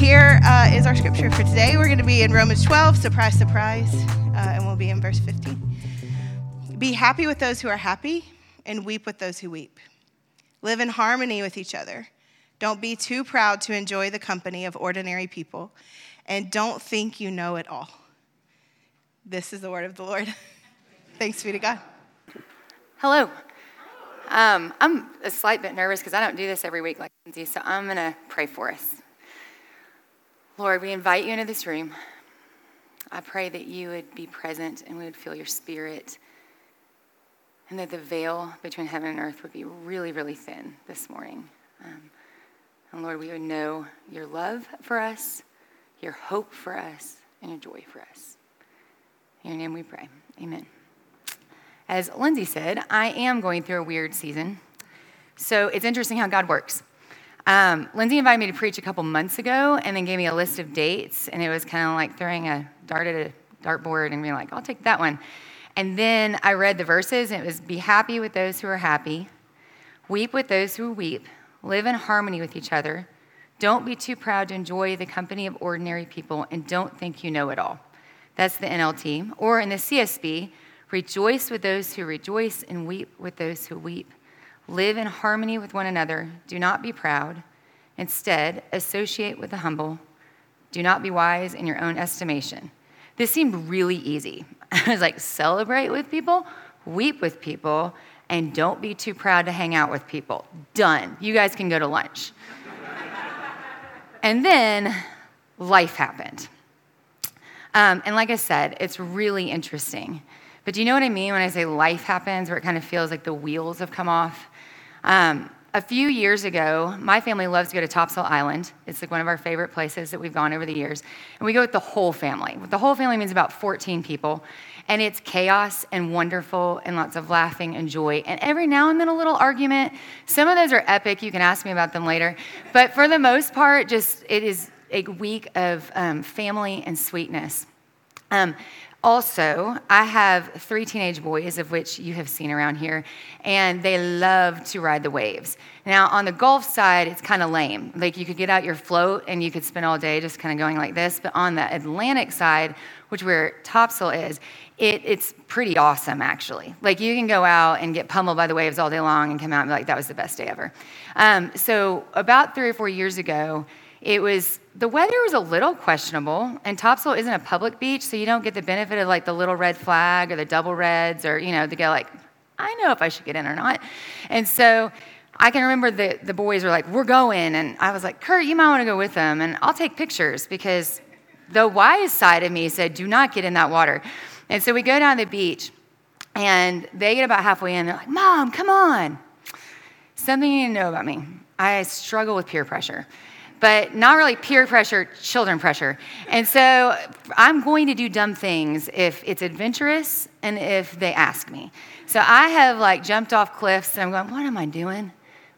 Here uh, is our scripture for today. We're going to be in Romans 12, surprise, surprise, uh, and we'll be in verse 15. Be happy with those who are happy, and weep with those who weep. Live in harmony with each other. Don't be too proud to enjoy the company of ordinary people, and don't think you know it all. This is the word of the Lord. Thanks be to God. Hello. Um, I'm a slight bit nervous because I don't do this every week like Lindsay, so I'm going to pray for us. Lord, we invite you into this room. I pray that you would be present and we would feel your spirit, and that the veil between heaven and earth would be really, really thin this morning. Um, and Lord, we would know your love for us, your hope for us, and your joy for us. In your name we pray. Amen. As Lindsay said, I am going through a weird season. So it's interesting how God works. Um, Lindsay invited me to preach a couple months ago and then gave me a list of dates, and it was kind of like throwing a dart at a dartboard and being like, I'll take that one. And then I read the verses, and it was be happy with those who are happy, weep with those who weep, live in harmony with each other, don't be too proud to enjoy the company of ordinary people, and don't think you know it all. That's the NLT. Or in the CSB, rejoice with those who rejoice and weep with those who weep. Live in harmony with one another. Do not be proud. Instead, associate with the humble. Do not be wise in your own estimation. This seemed really easy. I was like, celebrate with people, weep with people, and don't be too proud to hang out with people. Done. You guys can go to lunch. and then life happened. Um, and like I said, it's really interesting. But do you know what I mean when I say life happens, where it kind of feels like the wheels have come off? Um, a few years ago, my family loves to go to Topsail Island. It's like one of our favorite places that we've gone over the years. And we go with the whole family. The whole family means about 14 people. And it's chaos and wonderful and lots of laughing and joy. And every now and then a little argument. Some of those are epic. You can ask me about them later. But for the most part, just it is a week of um, family and sweetness. Um, also, I have three teenage boys, of which you have seen around here, and they love to ride the waves. Now, on the Gulf side, it's kind of lame. Like, you could get out your float and you could spend all day just kind of going like this. But on the Atlantic side, which where topsail is, it, it's pretty awesome, actually. Like, you can go out and get pummeled by the waves all day long and come out and be like, that was the best day ever. Um, so, about three or four years ago, it was the weather was a little questionable, and Topsail isn't a public beach, so you don't get the benefit of like the little red flag or the double reds, or you know, to go like, I know if I should get in or not. And so I can remember the, the boys were like, We're going. And I was like, Kurt, you might want to go with them, and I'll take pictures because the wise side of me said, Do not get in that water. And so we go down the beach, and they get about halfway in. They're like, Mom, come on. Something you need to know about me I struggle with peer pressure but not really peer pressure, children pressure. And so I'm going to do dumb things if it's adventurous and if they ask me. So I have like jumped off cliffs and I'm going, what am I doing?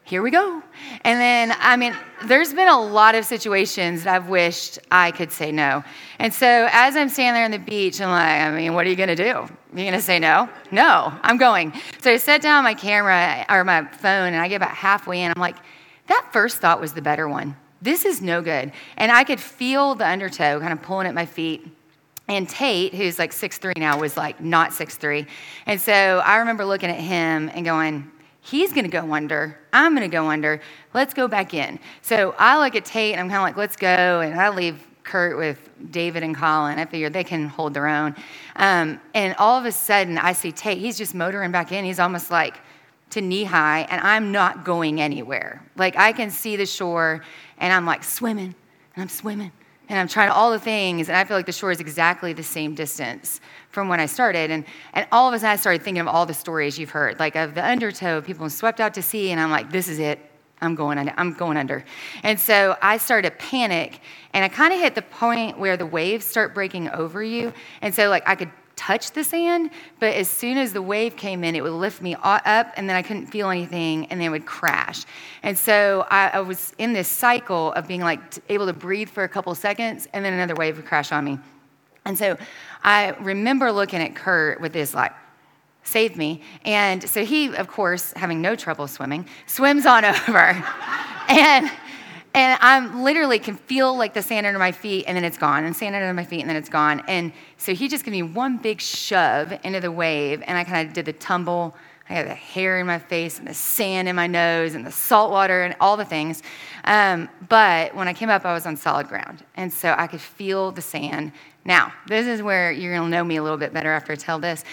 Here we go. And then, I mean, there's been a lot of situations that I've wished I could say no. And so as I'm standing there on the beach, I'm like, I mean, what are you going to do? Are you going to say no? No, I'm going. So I set down my camera or my phone and I get about halfway in. I'm like, that first thought was the better one this is no good. And I could feel the undertow kind of pulling at my feet. And Tate, who's like six three now, was like not six three. And so I remember looking at him and going, he's to go under. I'm to go under. Let's go back in. So I look at Tate and I'm kind of like, let's go. And I leave Kurt with David and Colin. I figure they can hold their own. Um, and all of a sudden, I see Tate. He's just motoring back in. He's almost like to knee high, and I'm not going anywhere. Like I can see the shore and I'm like swimming, and I'm swimming, and I'm trying all the things, and I feel like the shore is exactly the same distance from when I started. And, and all of a sudden, I started thinking of all the stories you've heard, like of the undertow, people swept out to sea, and I'm like, this is it. I'm going under. I'm going under. And so I started to panic and I kind of hit the point where the waves start breaking over you. And so like I could touch the sand, but as soon as the wave came in, it would lift me up and then I couldn't feel anything and then it would crash. And so I, I was in this cycle of being like able to breathe for a couple seconds and then another wave would crash on me. And so I remember looking at Kurt with this like, save me. And so he, of course, having no trouble swimming, swims on over. and and I'm literally can feel like the sand under my feet and then it's gone, and sand under my feet and then it's gone. And so he just gave me one big shove into the wave, and I kind of did the tumble. I had the hair in my face and the sand in my nose and the salt water and all the things. Um, but when I came up, I was on solid ground. And so I could feel the sand. Now, this is where you're to know me a little bit better after I tell this.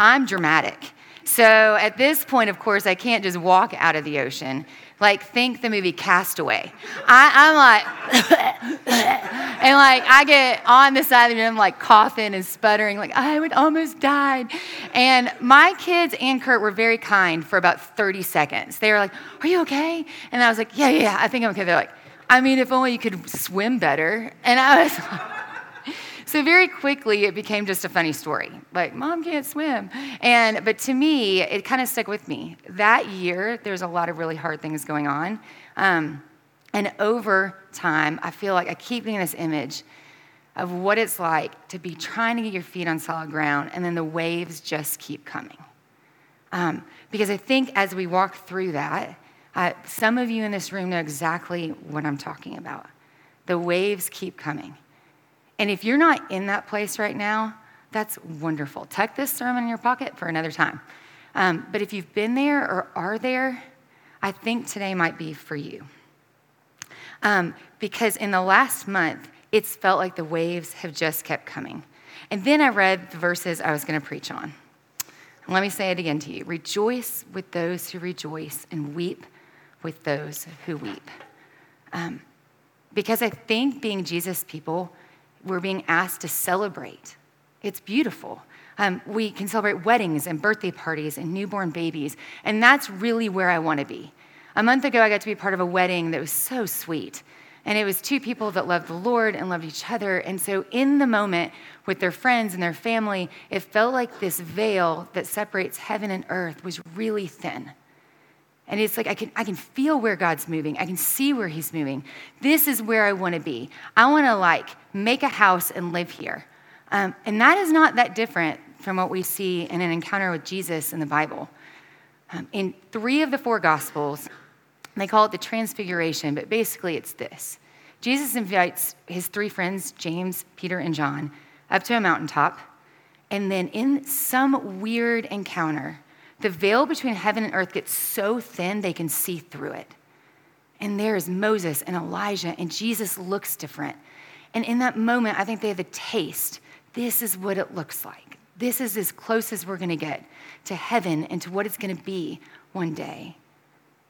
I'm dramatic. So at this point, of course, I can't just walk out of the ocean. Like, think the movie Castaway. I, am like, and like, I get on the side of the room, like coughing and sputtering, like, I would almost died. And my kids and Kurt were very kind for about 30 seconds. They were like, Are you okay? And I was like, Yeah, yeah, I think I'm okay. They're like, I mean, if only you could swim better. And I was like, so very quickly, it became just a funny story. Like, mom can't swim. And, but to me, it kind of stuck with me. That year, there's a lot of really hard things going on. Um, and over time, I feel like I keep getting this image of what it's like to be trying to get your feet on solid ground, and then the waves just keep coming. Um, because I think as we walk through that, uh, some of you in this room know exactly what I'm talking about. The waves keep coming. And if you're not in that place right now, that's wonderful. Tuck this sermon in your pocket for another time. Um, but if you've been there or are there, I think today might be for you. Um, because in the last month, it's felt like the waves have just kept coming. And then I read the verses I was going to preach on. Let me say it again to you Rejoice with those who rejoice, and weep with those who weep. Um, because I think being Jesus people, we're being asked to celebrate. It's beautiful. Um, we can celebrate weddings and birthday parties and newborn babies, and that's really where I want to be. A month ago, I got to be part of a wedding that was so sweet. And it was two people that loved the Lord and loved each other. And so, in the moment with their friends and their family, it felt like this veil that separates heaven and earth was really thin. And it's like I can, I can feel where God's moving. I can see where He's moving. This is where I want to be. I want to like make a house and live here. Um, and that is not that different from what we see in an encounter with Jesus in the Bible. Um, in three of the four Gospels, they call it the Transfiguration, but basically it's this Jesus invites his three friends, James, Peter, and John, up to a mountaintop. And then in some weird encounter, the veil between heaven and earth gets so thin they can see through it. And there is Moses and Elijah, and Jesus looks different. And in that moment, I think they have a taste. This is what it looks like. This is as close as we're going to get to heaven and to what it's going to be one day.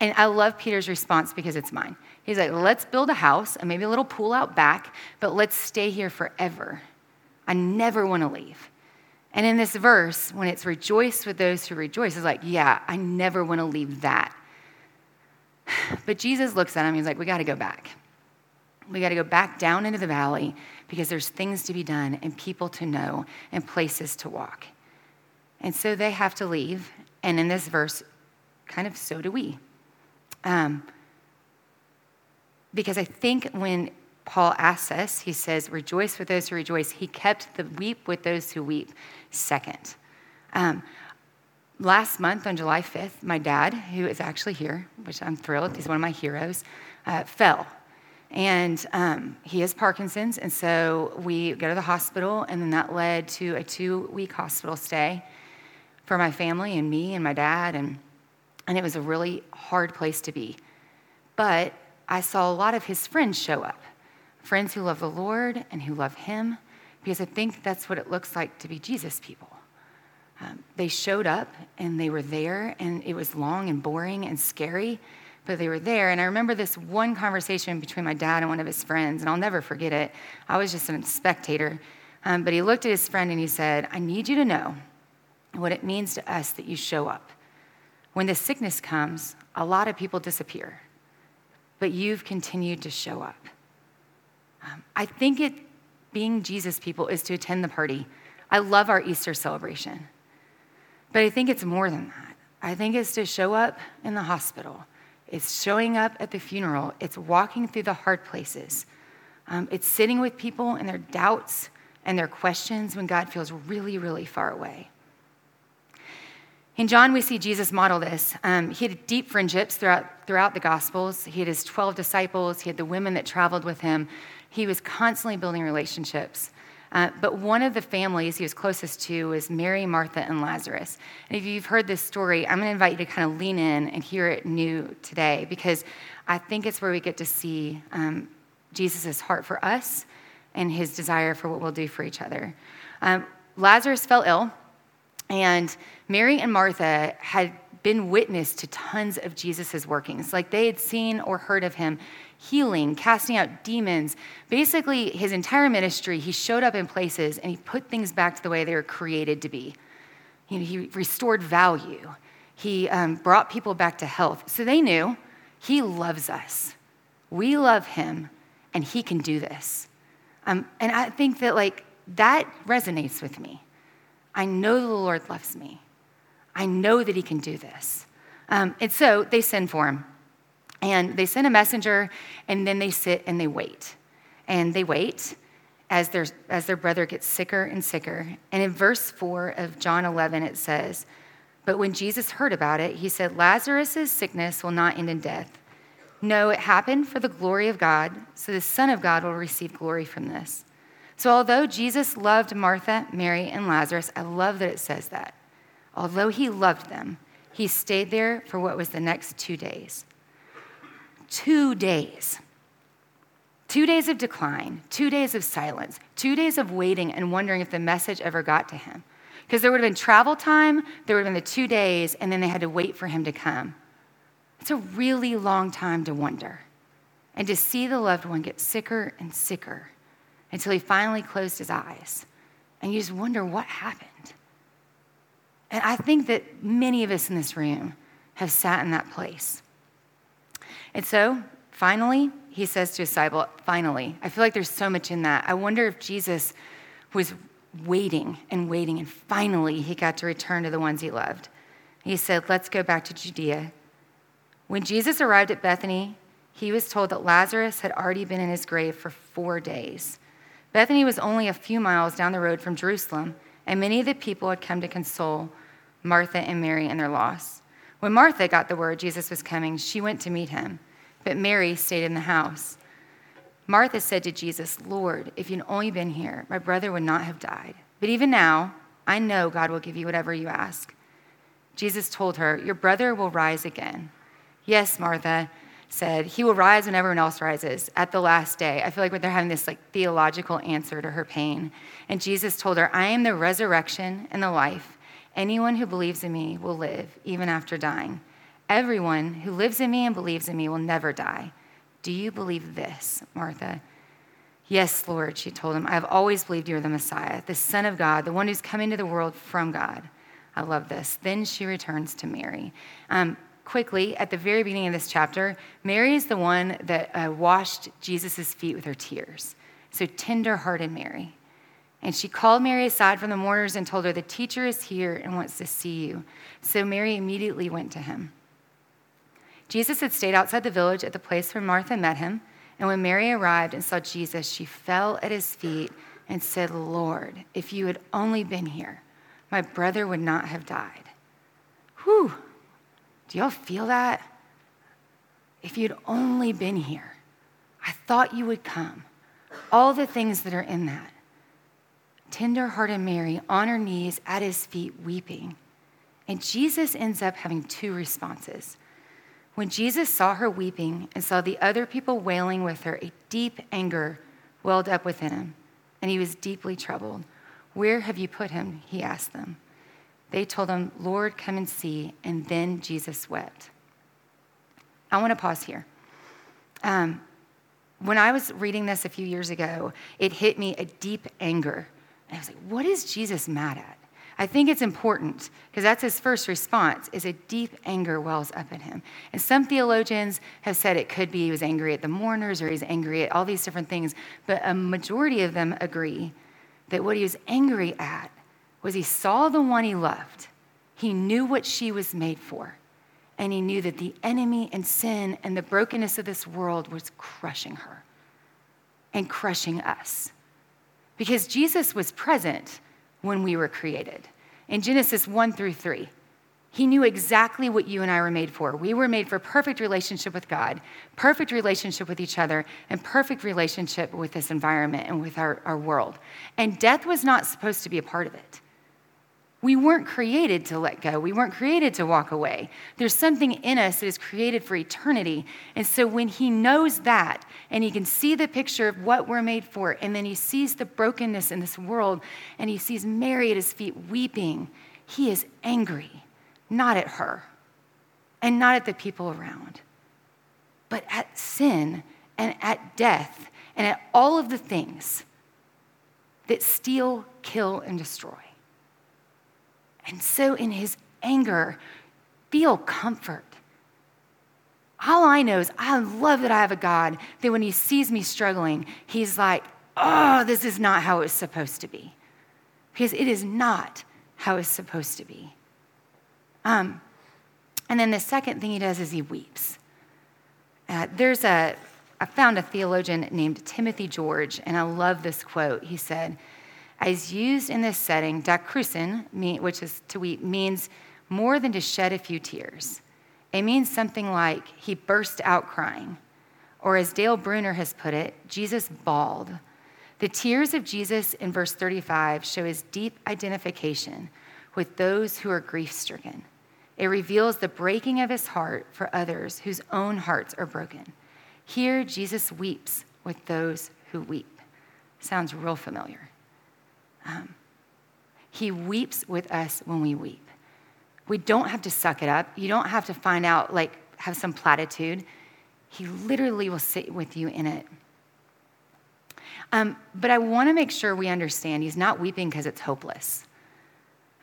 And I love Peter's response because it's mine. He's like, let's build a house and maybe a little pool out back, but let's stay here forever. I never want to leave. And in this verse, when it's rejoice with those who rejoice, it's like, yeah, I never want to leave that. But Jesus looks at him, he's like, we got to go back. We got to go back down into the valley because there's things to be done and people to know and places to walk. And so they have to leave. And in this verse, kind of so do we. Um, because I think when Paul asks us, he says, Rejoice with those who rejoice. He kept the weep with those who weep second. Um, last month on July 5th, my dad, who is actually here, which I'm thrilled, he's one of my heroes, uh, fell. And um, he has Parkinson's, and so we go to the hospital, and then that led to a two week hospital stay for my family and me and my dad, and, and it was a really hard place to be. But I saw a lot of his friends show up friends who love the Lord and who love Him, because I think that's what it looks like to be Jesus people. Um, they showed up and they were there, and it was long and boring and scary, but they were there. And I remember this one conversation between my dad and one of his friends, and I'll never forget it. I was just a spectator. Um, but he looked at his friend and he said, I need you to know what it means to us that you show up. When the sickness comes, a lot of people disappear. but you've continued to show up. Um, I think it, being Jesus people is to attend the party. I love our Easter celebration, but I think it's more than that. I think it's to show up in the hospital, it's showing up at the funeral, it's walking through the hard places, um, it's sitting with people and their doubts and their questions when God feels really, really far away. In John, we see Jesus model this. Um, he had deep friendships throughout, throughout the Gospels. He had his 12 disciples, he had the women that traveled with him. He was constantly building relationships. Uh, but one of the families he was closest to was Mary, Martha, and Lazarus. And if you've heard this story, I'm going to invite you to kind of lean in and hear it new today because I think it's where we get to see um, Jesus' heart for us and his desire for what we'll do for each other. Um, Lazarus fell ill, and Mary and Martha had been witness to tons of Jesus' workings. Like they had seen or heard of him healing, casting out demons. Basically, his entire ministry, he showed up in places and he put things back to the way they were created to be. You know, he restored value, he um, brought people back to health. So they knew he loves us. We love him, and he can do this. Um, and I think that, like, that resonates with me. I know the Lord loves me. I know that he can do this. Um, and so they send for him. And they send a messenger, and then they sit and they wait. And they wait as their, as their brother gets sicker and sicker. And in verse 4 of John 11, it says, But when Jesus heard about it, he said, Lazarus' sickness will not end in death. No, it happened for the glory of God, so the Son of God will receive glory from this. So, although Jesus loved Martha, Mary, and Lazarus, I love that it says that. Although he loved them, he stayed there for what was the next two days two days. Two days of decline, two days of silence, two days of waiting and wondering if the message ever got to him. Because there would have been travel time, there would have been the two days, and then they had to wait for him to come. It's a really long time to wonder and to see the loved one get sicker and sicker until he finally closed his eyes. And you just wonder what happened. And I think that many of us in this room have sat in that place. And so, finally, he says to his disciple, finally, I feel like there's so much in that. I wonder if Jesus was waiting and waiting, and finally he got to return to the ones he loved. He said, Let's go back to Judea. When Jesus arrived at Bethany, he was told that Lazarus had already been in his grave for four days. Bethany was only a few miles down the road from Jerusalem, and many of the people had come to console Martha and Mary in their loss. When Martha got the word Jesus was coming, she went to meet him, but Mary stayed in the house. Martha said to Jesus, Lord, if you'd only been here, my brother would not have died. But even now, I know God will give you whatever you ask. Jesus told her, Your brother will rise again. Yes, Martha said, He will rise when everyone else rises at the last day. I feel like they're having this like theological answer to her pain. And Jesus told her, I am the resurrection and the life. Anyone who believes in me will live, even after dying. Everyone who lives in me and believes in me will never die. Do you believe this, Martha? Yes, Lord, she told him. I have always believed you are the Messiah, the Son of God, the one who's come into the world from God. I love this. Then she returns to Mary. Um, quickly, at the very beginning of this chapter, Mary is the one that uh, washed Jesus' feet with her tears. So, tender hearted Mary. And she called Mary aside from the mourners and told her, The teacher is here and wants to see you. So Mary immediately went to him. Jesus had stayed outside the village at the place where Martha met him. And when Mary arrived and saw Jesus, she fell at his feet and said, Lord, if you had only been here, my brother would not have died. Whew. Do y'all feel that? If you'd only been here, I thought you would come. All the things that are in that tender-hearted Mary on her knees at his feet weeping. And Jesus ends up having two responses. When Jesus saw her weeping and saw the other people wailing with her, a deep anger welled up within him, and he was deeply troubled. Where have you put him? He asked them. They told him, Lord, come and see. And then Jesus wept. I want to pause here. Um, when I was reading this a few years ago, it hit me a deep anger and I was like, what is Jesus mad at? I think it's important because that's his first response is a deep anger wells up in him. And some theologians have said it could be he was angry at the mourners or he's angry at all these different things, but a majority of them agree that what he was angry at was he saw the one he loved. He knew what she was made for. And he knew that the enemy and sin and the brokenness of this world was crushing her and crushing us. Because Jesus was present when we were created. In Genesis 1 through 3, he knew exactly what you and I were made for. We were made for perfect relationship with God, perfect relationship with each other, and perfect relationship with this environment and with our, our world. And death was not supposed to be a part of it. We weren't created to let go. We weren't created to walk away. There's something in us that is created for eternity. And so when he knows that and he can see the picture of what we're made for, and then he sees the brokenness in this world and he sees Mary at his feet weeping, he is angry, not at her and not at the people around, but at sin and at death and at all of the things that steal, kill, and destroy. And so, in his anger, feel comfort. All I know is I love that I have a God that when he sees me struggling, he's like, oh, this is not how it's supposed to be. Because it is not how it's supposed to be. Um, and then the second thing he does is he weeps. Uh, there's a, I found a theologian named Timothy George, and I love this quote. He said, as used in this setting, dakrusin, which is to weep, means more than to shed a few tears. It means something like he burst out crying. Or as Dale Bruner has put it, Jesus bawled. The tears of Jesus in verse 35 show his deep identification with those who are grief stricken. It reveals the breaking of his heart for others whose own hearts are broken. Here, Jesus weeps with those who weep. Sounds real familiar. Um, he weeps with us when we weep. We don't have to suck it up. You don't have to find out, like, have some platitude. He literally will sit with you in it. Um, but I want to make sure we understand he's not weeping because it's hopeless.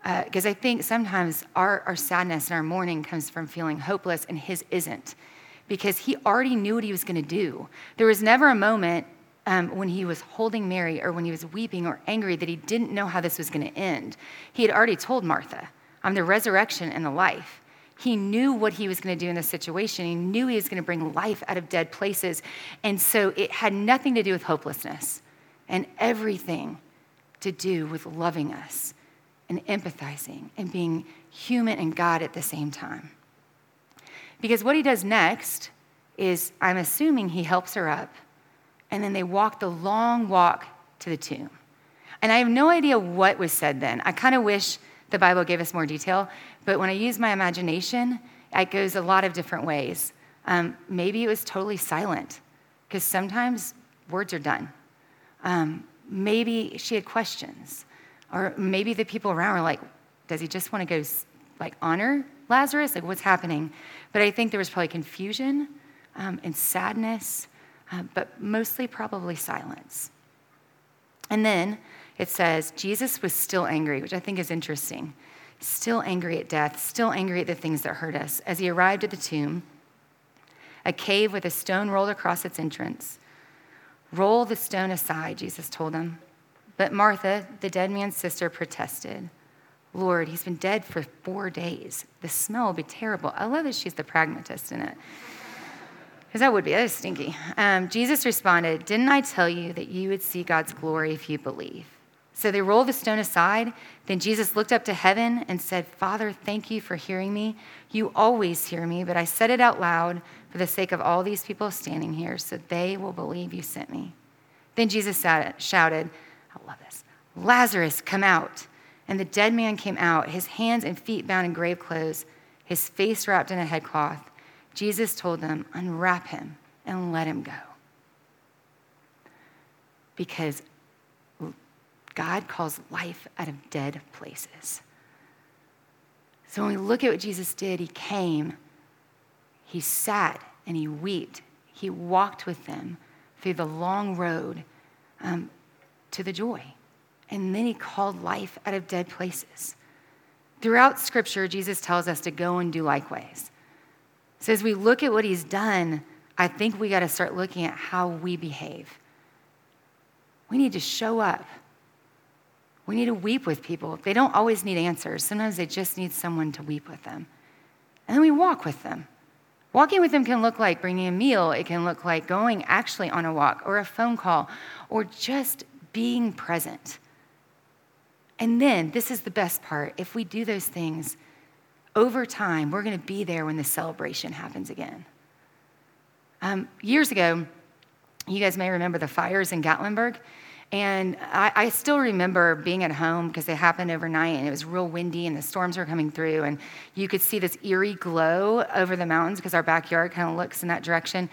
Because uh, I think sometimes our, our sadness and our mourning comes from feeling hopeless, and his isn't. Because he already knew what he was going to do. There was never a moment um, when he was holding Mary or when he was weeping or angry that he didn't know how this was going to end. He had already told Martha, I'm the resurrection and the life. He knew what he was going to do in this situation. He knew he was going to bring life out of dead places. And so it had nothing to do with hopelessness and everything to do with loving us and empathizing and being human and God at the same time. Because what he does next is, I'm assuming he helps her up and then they walked the long walk to the tomb. And I have no idea what was said then. I kind of wish the Bible gave us more detail, but when I use my imagination, it goes a lot of different ways. Um, maybe it was totally silent, because sometimes words are done. Um, maybe she had questions, or maybe the people around were like, "Does he just want to go like honor Lazarus? Like what's happening?" But I think there was probably confusion um, and sadness uh, but mostly probably silence. And then it says, Jesus was still angry, which I think is interesting. Still angry at death, still angry at the things that hurt us. As he arrived at the tomb, a cave with a stone rolled across its entrance. Roll the stone aside, Jesus told him. But Martha, the dead man's sister, protested. Lord, he's been dead for four days. The smell will be terrible. I love that she's the pragmatist in it because that would be, that is stinky. Um, Jesus responded, Didn't I tell you that you would see God's glory if you believe? So they rolled the stone aside. Then Jesus looked up to heaven and said, Father, thank you for hearing me. You always hear me, but I said it out loud for the sake of all these people standing here, so they will believe you sent me. Then Jesus shouted, I love this, Lazarus, come out. And the dead man came out, his hands and feet bound in grave clothes, his face wrapped in a headcloth. Jesus told them, unwrap him and let him go. Because God calls life out of dead places. So when we look at what Jesus did, he came, he sat, and he wept. He walked with them through the long road um, to the joy. And then he called life out of dead places. Throughout Scripture, Jesus tells us to go and do likewise. So as we look at what he's done, I think we got to start looking at how we behave. We need to show up. We need to weep with people. They don't always need answers. Sometimes they just need someone to weep with them. And then we walk with them. Walking with them can look like bringing a meal, it can look like going actually on a walk or a phone call or just being present. And then, this is the best part if we do those things over time, we're going to be there when the celebration happens again. Um, years ago, you guys may remember the fires in Gatlinburg. And I, I, still remember being at home because they happened overnight and it was real windy and the storms were coming through. And you could see this eerie glow over the mountains because our backyard kind of looks in that direction.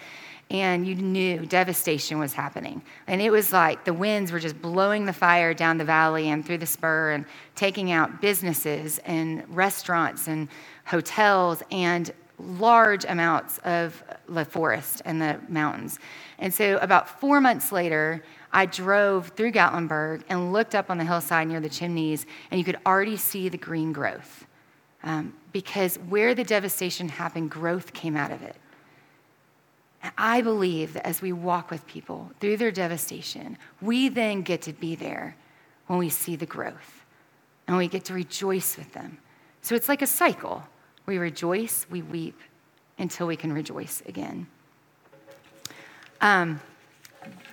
And you knew devastation was happening. And it was like the winds were just blowing the fire down the valley and through the spur and taking out businesses and restaurants and hotels and large amounts of the forest and the mountains. And so, about four months later, I drove through Gatlinburg and looked up on the hillside near the chimneys, and you could already see the green growth. Um, because where the devastation happened, growth came out of it. I believe that as we walk with people through their devastation, we then get to be there when we see the growth and we get to rejoice with them. So it's like a cycle. We rejoice, we weep until we can rejoice again. Um,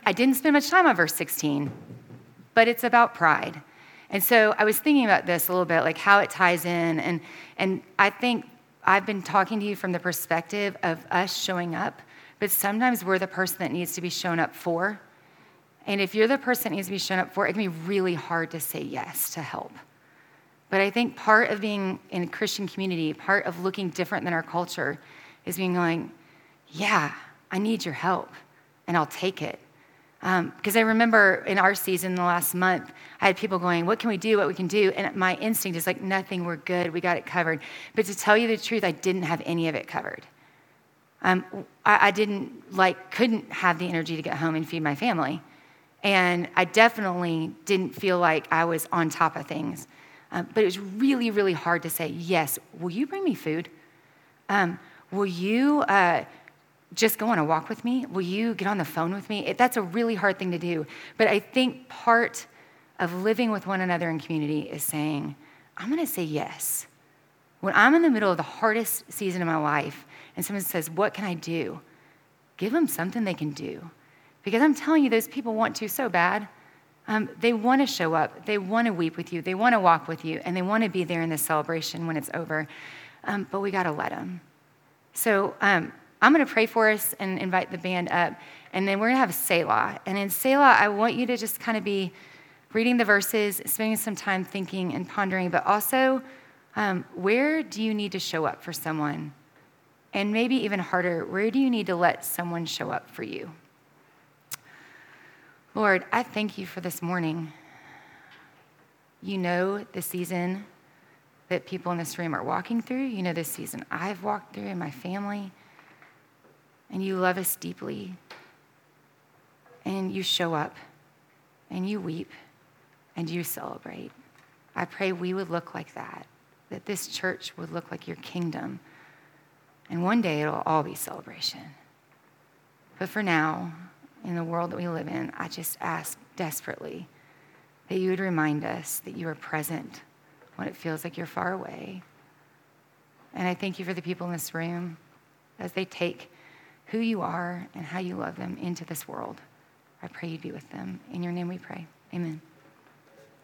I didn't spend much time on verse 16, but it's about pride. And so I was thinking about this a little bit, like how it ties in. And, and I think I've been talking to you from the perspective of us showing up, but sometimes we're the person that needs to be shown up for. And if you're the person that needs to be shown up for, it can be really hard to say yes to help. But I think part of being in a Christian community, part of looking different than our culture, is being going, yeah, I need your help, and I'll take it. Because um, I remember in our season, the last month, I had people going, What can we do? What we can do? And my instinct is like, Nothing, we're good, we got it covered. But to tell you the truth, I didn't have any of it covered. Um, I, I didn't, like, couldn't have the energy to get home and feed my family. And I definitely didn't feel like I was on top of things. Um, but it was really, really hard to say, Yes, will you bring me food? Um, will you uh, just go on a walk with me? Will you get on the phone with me? It, that's a really hard thing to do. But I think part of living with one another in community is saying, I'm going to say yes. When I'm in the middle of the hardest season of my life and someone says, What can I do? Give them something they can do. Because I'm telling you, those people want to so bad. Um, they want to show up. They want to weep with you. They want to walk with you. And they want to be there in the celebration when it's over. Um, but we got to let them. So um, I'm going to pray for us and invite the band up. And then we're going to have Selah. And in Selah, I want you to just kind of be reading the verses, spending some time thinking and pondering, but also um, where do you need to show up for someone? And maybe even harder, where do you need to let someone show up for you? Lord, I thank you for this morning. You know the season that people in this room are walking through. You know the season I've walked through in my family and you love us deeply, and you show up, and you weep, and you celebrate. I pray we would look like that, that this church would look like your kingdom. And one day it'll all be celebration. But for now, in the world that we live in, I just ask desperately that you would remind us that you are present when it feels like you're far away. And I thank you for the people in this room as they take who you are and how you love them into this world. I pray you'd be with them. In your name we pray. Amen.